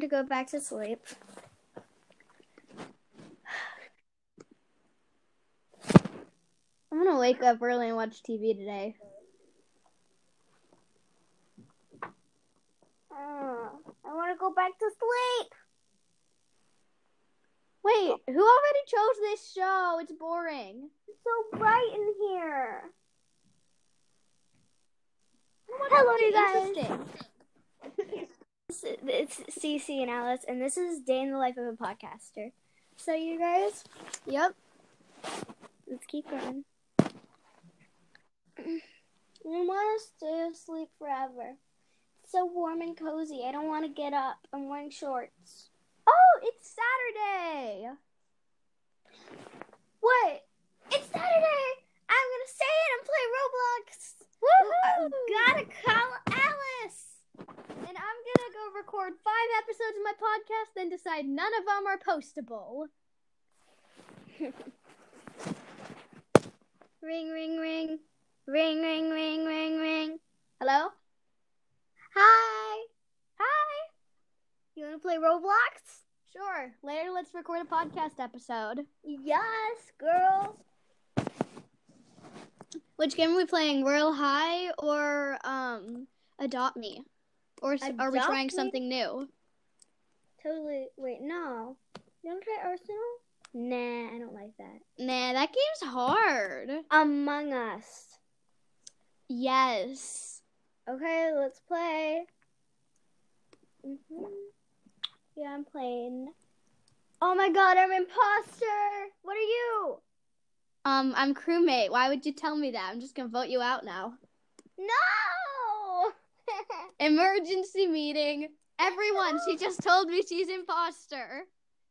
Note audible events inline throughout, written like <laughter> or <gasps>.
time to go back to sleep. I'm gonna wake up early and watch TV today. Uh, I want to go back to sleep. Wait, who already chose this show? It's boring. It's so bright in here. Hello, you guys. It's Cece and Alice, and this is Day in the Life of a Podcaster. So, you guys, yep. Let's keep going. I want to stay asleep forever. It's so warm and cozy. I don't want to get up. I'm wearing shorts. Oh, it's Saturday. What? It's Saturday. I'm gonna stay in and play Roblox. Woohoo! Gotta call Alice. And I'm gonna go record five episodes of my podcast, then decide none of them are postable. <laughs> ring, ring, ring. Ring, ring, ring, ring, ring. Hello? Hi. Hi. You want to play Roblox? Sure. Later, let's record a podcast episode. Yes, girl. Which game are we playing? Royal High or um Adopt Me? Or are we trying Me? something new? Totally. Wait, no. You want to try Arsenal? Nah, I don't like that. Nah, that game's hard. Among Us. Yes. Okay, let's play. hmm Yeah, I'm playing. Oh my god, I'm imposter. What are you? Um, I'm crewmate. Why would you tell me that? I'm just gonna vote you out now. No. Emergency meeting. Everyone, she just <gasps> told me she's imposter.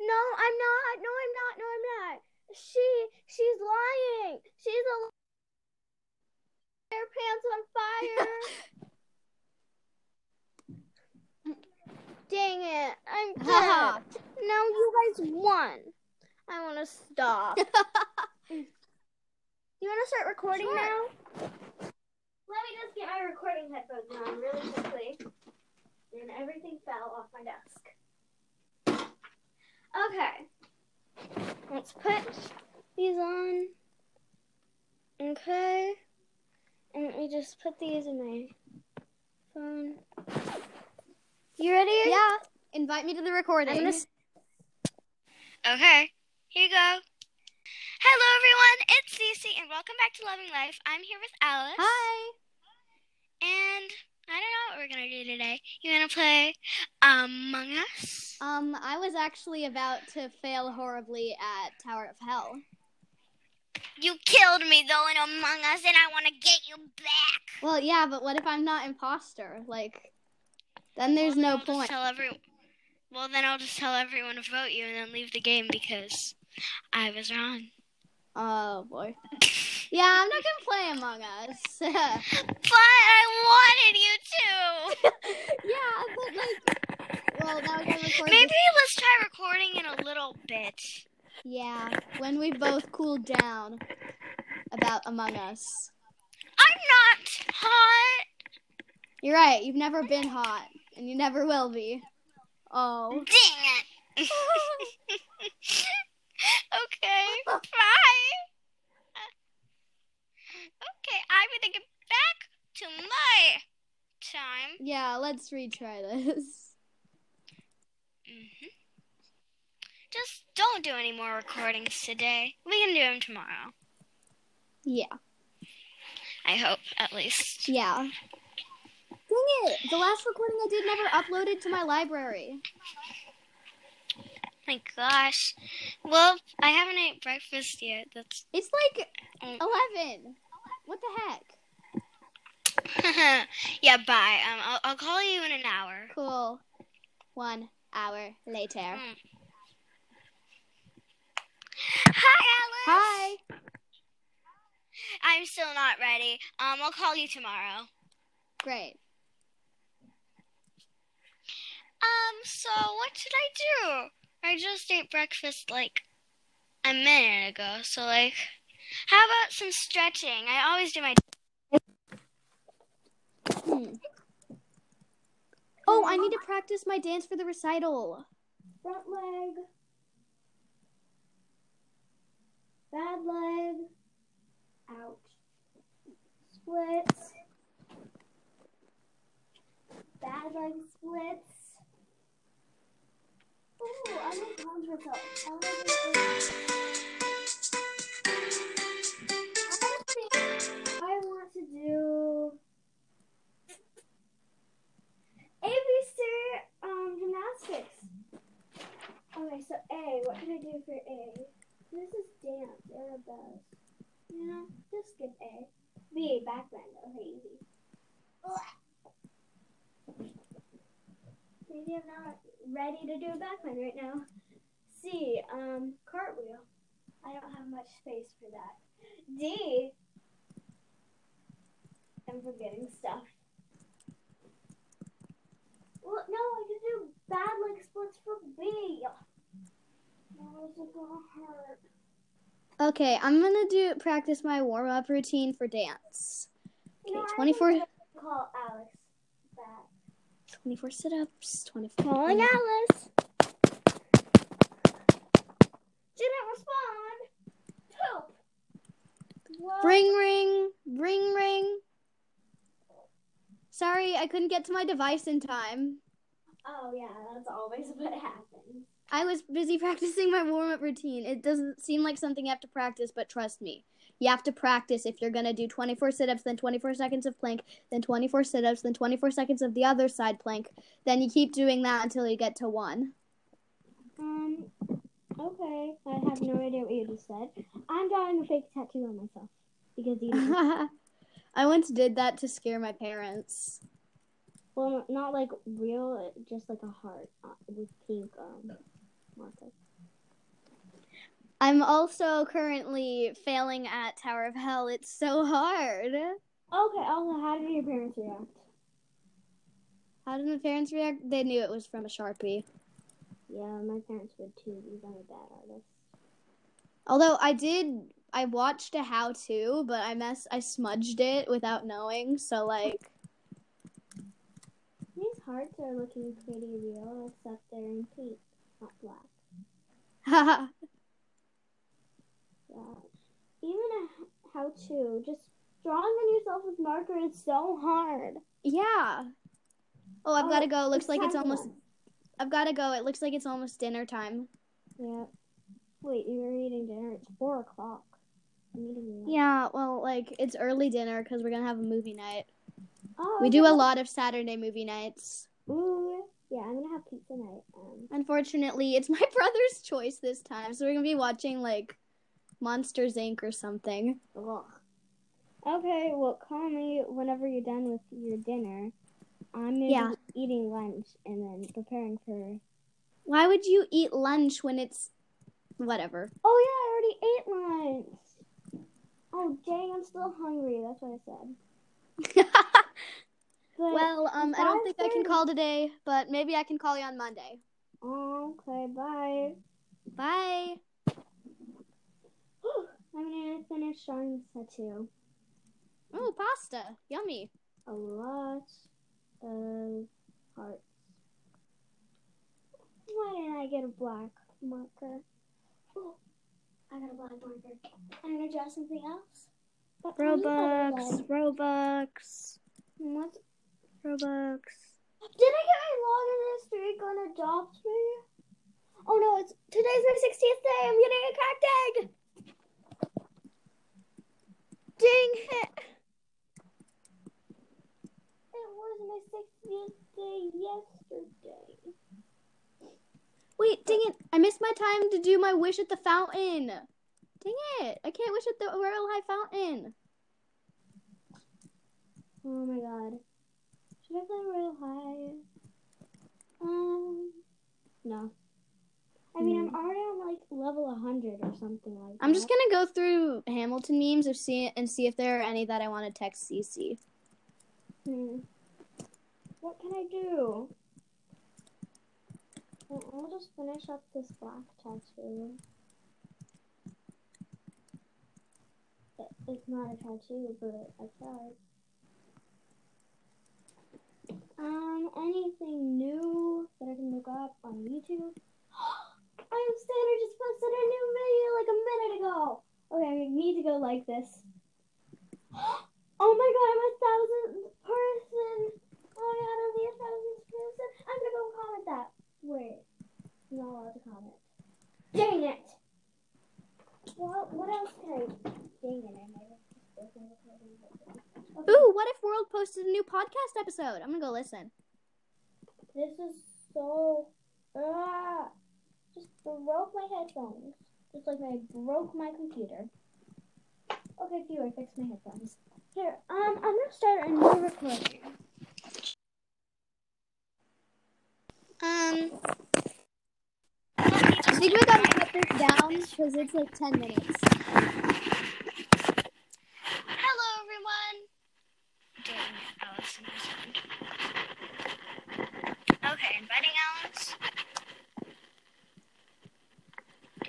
no, I'm not. No, I'm not. No, I'm not. She, she's lying. She's a her pants on fire. Dang it! I'm <laughs> dead. now you guys won. I want to stop. <laughs> You want to start recording Sure. now? Let me just get my recording headphones on really quickly. And everything fell off my desk. Okay. Let's put these on. Okay. And let me just put these in my phone. You ready? yeah. Invite me to the recording. I'm gonna Okay, here you go. Hello, everyone. It's Cece, and welcome back to Loving Life. I'm here with Alice. Hi. And I don't know what we're gonna do today. You gonna play Among Us? Um, I was actually about to fail horribly at Tower of Hell. You killed me though in Among Us, and I want to get you back. Well, yeah, but what if I'm not imposter? Like, then there's Well, then no I'll point. Tell every- well, then I'll just tell everyone to vote you, and then leave the game because I was wrong. Oh boy. <laughs> Yeah, I'm not gonna play Among Us. <laughs> But I wanted you to. <laughs> Yeah, but like, well, now we gotta record. Maybe This. let's try recording in a little bit. Yeah, when we both cooled down about Among Us. I'm not hot. You're right. You've never been hot, and you never will be. Oh. Dang it. <laughs> okay, bye. Okay, I'm gonna get back to my time. Yeah, let's retry this. hmm Just don't do any more recordings today. We can do them tomorrow. Yeah. I hope, at least. Yeah. Dang it! The last recording I did never uploaded to my library. My gosh. Well, I haven't ate breakfast yet. That's. It's like Mm. 11. What the heck? <laughs> yeah, bye. Um, I'll, I'll call you in an hour. Cool. One hour later. Mm. Hi, Alice. Hi. I'm still not ready. Um, I'll call you tomorrow. Great. Um, so what should I do? I just ate breakfast like a minute ago. So like, how about some stretching? I always do my. Hmm. Oh, I need to practice my dance for the recital. Front leg. Bad leg. I'm not ready to do a backbend right now. C, um, cartwheel. I don't have much space for that. D, I'm forgetting stuff. Well, no, I can do bad leg splits for B. No, it's gonna hurt. Okay, I'm gonna do practice my warm up routine for dance. You know, Okay, I 24 think I can Call Alex. 24 sit ups, 24. Calling Alice. Didn't respond. What? Ring ring, ring ring. Sorry, I couldn't get to my device in time. Oh yeah, that's always <laughs> what happens. I was busy <laughs> practicing my warm up routine. It doesn't seem like something you have to practice, but trust me. You have to practice if you're going to do 24 sit ups, then 24 seconds of plank, then 24 sit ups, then 24 seconds of the other side plank. Then you keep doing that until you get to one. Um. Okay, I have no idea what you just said. I'm drawing a fake tattoo on myself because you. <laughs> I once did that to scare my parents. well, not like real, just like a heart uh, with pink um marker. I'm also currently failing at Tower of Hell. It's so hard. Okay. Also, how did your parents react? How did my parents react? They knew it was from a Sharpie. Yeah, my parents would too because I'm a bad artist. Although I did, I watched a how to, but I mess, I smudged it without knowing. So like, These hearts are looking pretty real, except they're in pink, not black. <laughs> Yeah. Even a how to, just drawing on yourself with marker is so hard. yeah. Oh, I've Oh, got to go. It Looks like it's almost. I've got to go. It looks like it's almost dinner time. Yeah. Wait, you were eating dinner. It's four o'clock. I'm eating lunch. Yeah. Well, like it's early dinner because we're gonna have a movie night. Oh, We do a lot of Saturday movie nights. Ooh. Yeah, I'm gonna have pizza night. Um, Unfortunately, it's my <laughs> brother's choice this time, so we're gonna be watching like Monsters Inc. or something. ugh. Okay, well, call me whenever you're done with your dinner. I'm Yeah. eating lunch and then preparing for. Why would you eat lunch when it's whatever? Oh yeah, I already ate lunch. Oh dang, I'm still hungry. That's what I said. <laughs> Well, um, I don't think I can call today, but maybe I can call you on Monday. Okay, bye. Bye. I'm gonna this tattoo. Oh, pasta. Yummy. A lot of hearts. Why didn't I get a black marker? Oh, <gasps> I got a black marker. I'm gonna draw something else. But I need another Robux. Robux. What? Robux. Did I get my longest streak on Adopt Me? Oh no, it's today's my 60th day. I'm getting a cracked egg. Dang it. It was my 60th day yesterday. Wait, dang it. I missed my time to do my wish at the fountain. Dang it. I can't wish at the Royal High Fountain. Oh my god. Should I play Royal High? Um, no. I mean, I'm already on like level 100 or something like that. I'm just gonna go through Hamilton memes and see and see if there are any that I want to text Cece. Hmm. What can I do? Well, I'll just finish up this black tattoo. It, it's not a tattoo, but I tried. Um, anything new that I can look up on YouTube? I am Standard just posted a new video like a minute ago. Okay, I need to go like this. <gasps> Oh my god, I'm a thousandth person. Oh my god, I'm the thousandth person. I'm gonna go comment that. Wait, I'm not allowed to comment. Dang it! Well, what else can I? Dang it, I might have just broken the recording. Okay. Ooh, what if World posted a new podcast episode? I'm gonna go listen. This is so. Ah! Just broke my headphones. Just like I broke my computer. Okay, viewer, fix my headphones. Here, um, I'm gonna start a new recording. Um, I think we gotta cut this down because it's like 10 minutes. Hello, everyone. Dang Allison is on. Okay, inviting Alice.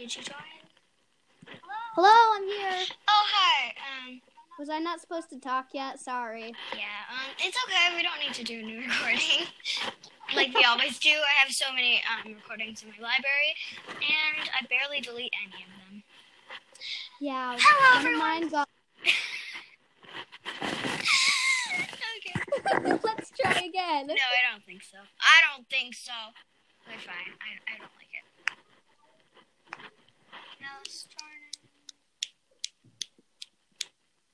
Did you join? Hello. Hello, I'm here. Oh, hi. Um, Was I not supposed to talk yet? Sorry. yeah. Um, it's okay. We don't need to do a new <laughs> recording, like we always do. I have so many um recordings in my library, and I barely delete any of them. Yeah, Hello, one of mine got. <laughs> okay. <laughs> Let's try again. No, I don't think so. I don't think so. We're fine. I, I don't like it. Now let's start it.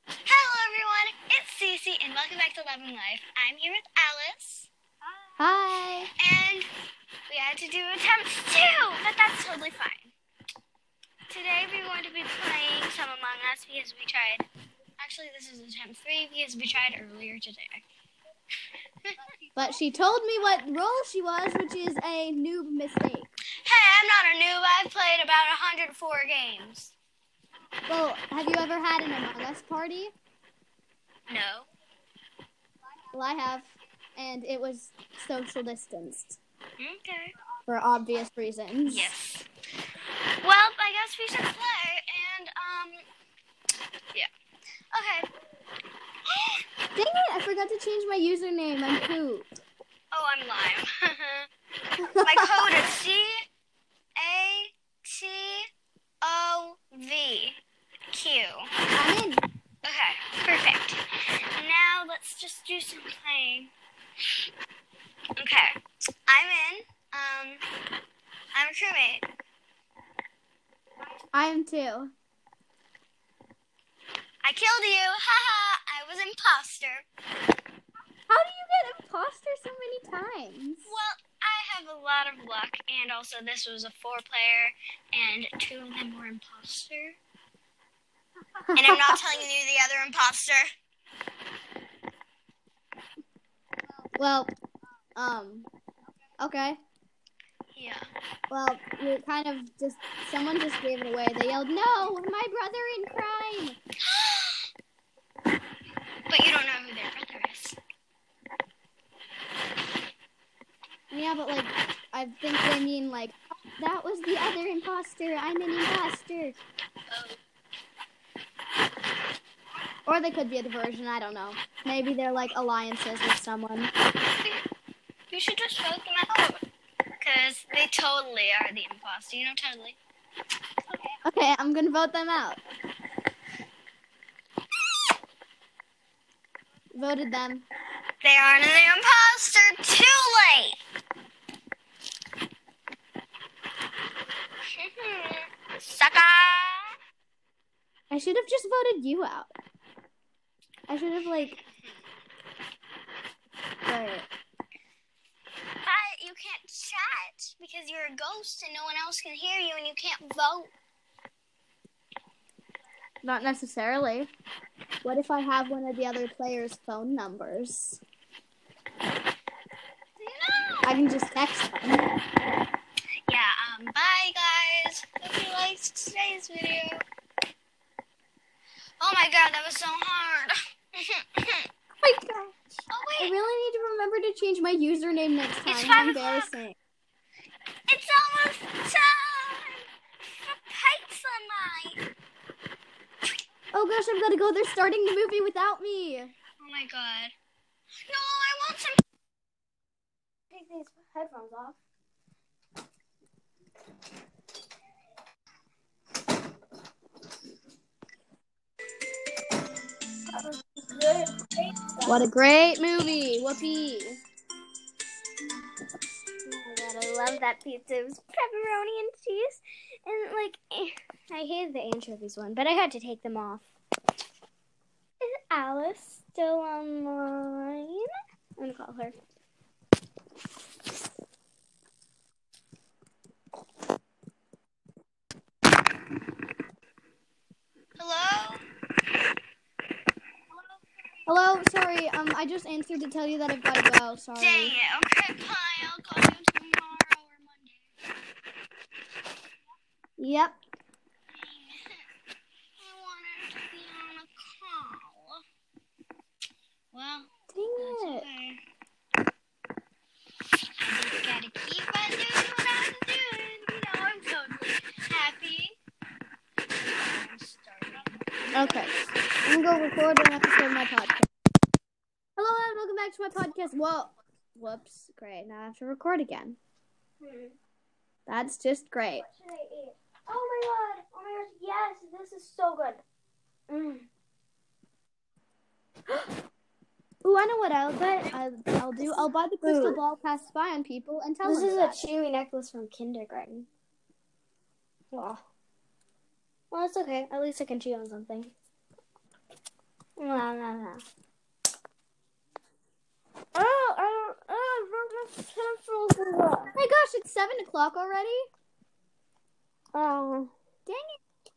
Hello, everyone. It's Cece, and welcome back to Loving Life. I'm here with Alice, Hi. and we had to do attempts too, but that's totally fine. Today we're going to be playing some Among Us because we tried. Actually, this is attempt three because we tried earlier today. <laughs> But she told me what role she was, which is a noob mistake. I'm not a noob. I've played about 104 games. Well, have you ever had an Among Us party? No. Well, I have, and it was social distanced Okay. for obvious reasons. Yes. Well, I guess we should play, and um, yeah. Okay. <gasps> Dang it! I forgot to change my username. I'm poop. oh, I'm lime. <laughs> My code is C A T O V Q. I'm in. Okay, perfect. Now let's just do some playing. Okay, I'm in. Um, I'm a crewmate. I am too. I killed you. Haha, I was imposter. How do you get imposter so many times? Well, have a lot of luck, and also this was a four player, and two of them were imposter. And I'm not telling you the other imposter. well, um, okay. Yeah. Well, we kind of just someone just gave it away. They yelled, "No, my brother in crime!" But you don't know who their brother is. Yeah, but like, I think they mean like that was the other imposter. I'm an imposter. Oh. Or they could be a diversion. I don't know. Maybe they're like alliances with someone. You should just vote them out. Because they totally are the imposter. You know, totally. Okay, Okay, I'm gonna vote them out. Voted them. They aren't the imposter. Too late. <laughs> Sucker. I should have just voted you out. I should have like. Wait. But you can't chat because you're a ghost and no one else can hear you and you can't vote. Not necessarily. What if I have one of the other players' phone numbers? No. I can just text them. Yeah, bye guys. Hope you liked today's video. Oh my god, that was so hard. <laughs> Oh my gosh. oh I really need to remember to change my username next time. It's How five o'clock. embarrassing. it's almost time for pizza night. Oh gosh, I'm gonna go. They're starting the movie without me. Oh my god. No, I want some Take these headphones off. That was good. Great stuff. What a great movie. Whoopee. Oh god, I love that pizza. It was pepperoni and cheese. And like, <laughs> I hated the anchovies one, but I had to take them off. Is Alice still online? I'm gonna call her. Hello? Hello, sorry. Um, I just answered to tell you that I've got to go. Sorry. Dang it. Okay, fine. I'll call you tomorrow or Monday. Yep. I wanted to be on a call. Well, Dang that's it. okay. I just gotta keep on doing what I'm doing. You know, I'm totally happy. I'm starting. Okay. I'm gonna go record an episode of my podcast. Hello and welcome back to my podcast. Whoa. Whoops. Great. Now I have to record again. Hmm. That's just great. What should I eat? Oh my god! Oh my gosh! Yes, this is so good. Mm. <gasps> Ooh, I know what I'll bet. I'll, I'll do. I'll buy the crystal Ooh. ball pass by on people and tell This them This is a chewy necklace from kindergarten. Oh. Well, it's okay. At least I can chew on something. No, no, no. Oh, I don't. Oh, I broke my pencils. Oh my gosh, it's seven o'clock already. Oh. Dang it.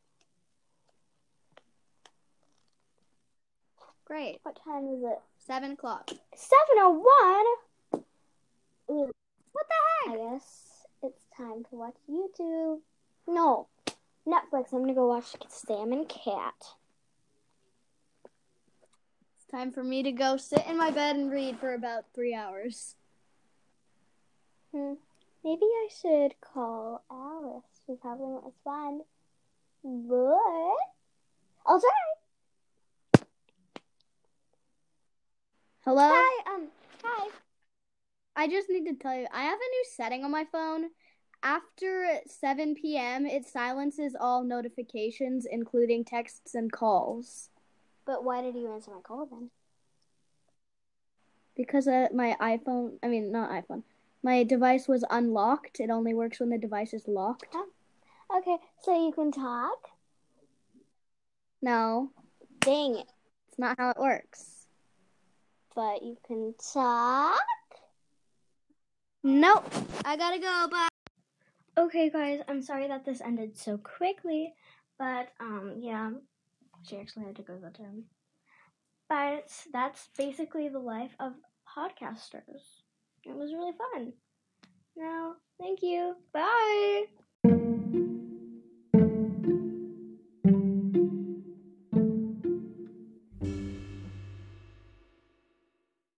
Great. What time is it? Seven o'clock. 701? Ooh, What the heck? I guess it's time to watch YouTube. No. Netflix. I'm gonna go watch Sam and Cat. Time for me to go sit in my bed and read for about three hours. Hmm. Maybe I should call Alice. She probably won't respond. But I'll try. Hello? Hi, um, hi. I just need to tell you, I have a new setting on my phone. After 7 p.m., it silences all notifications, including texts and calls. But why did you answer my call then? Because uh, my iPhone, I mean, not iPhone, my device was unlocked. It only works when the device is locked. Okay, so you can talk? No, Dang it. it's not how it works. But you can talk? Nope. I gotta go. Bye. Okay, guys, I'm sorry that this ended so quickly, but um, yeah, she actually had to go that time. But that's basically the life of podcasters. It was really fun. Now, thank you. Bye.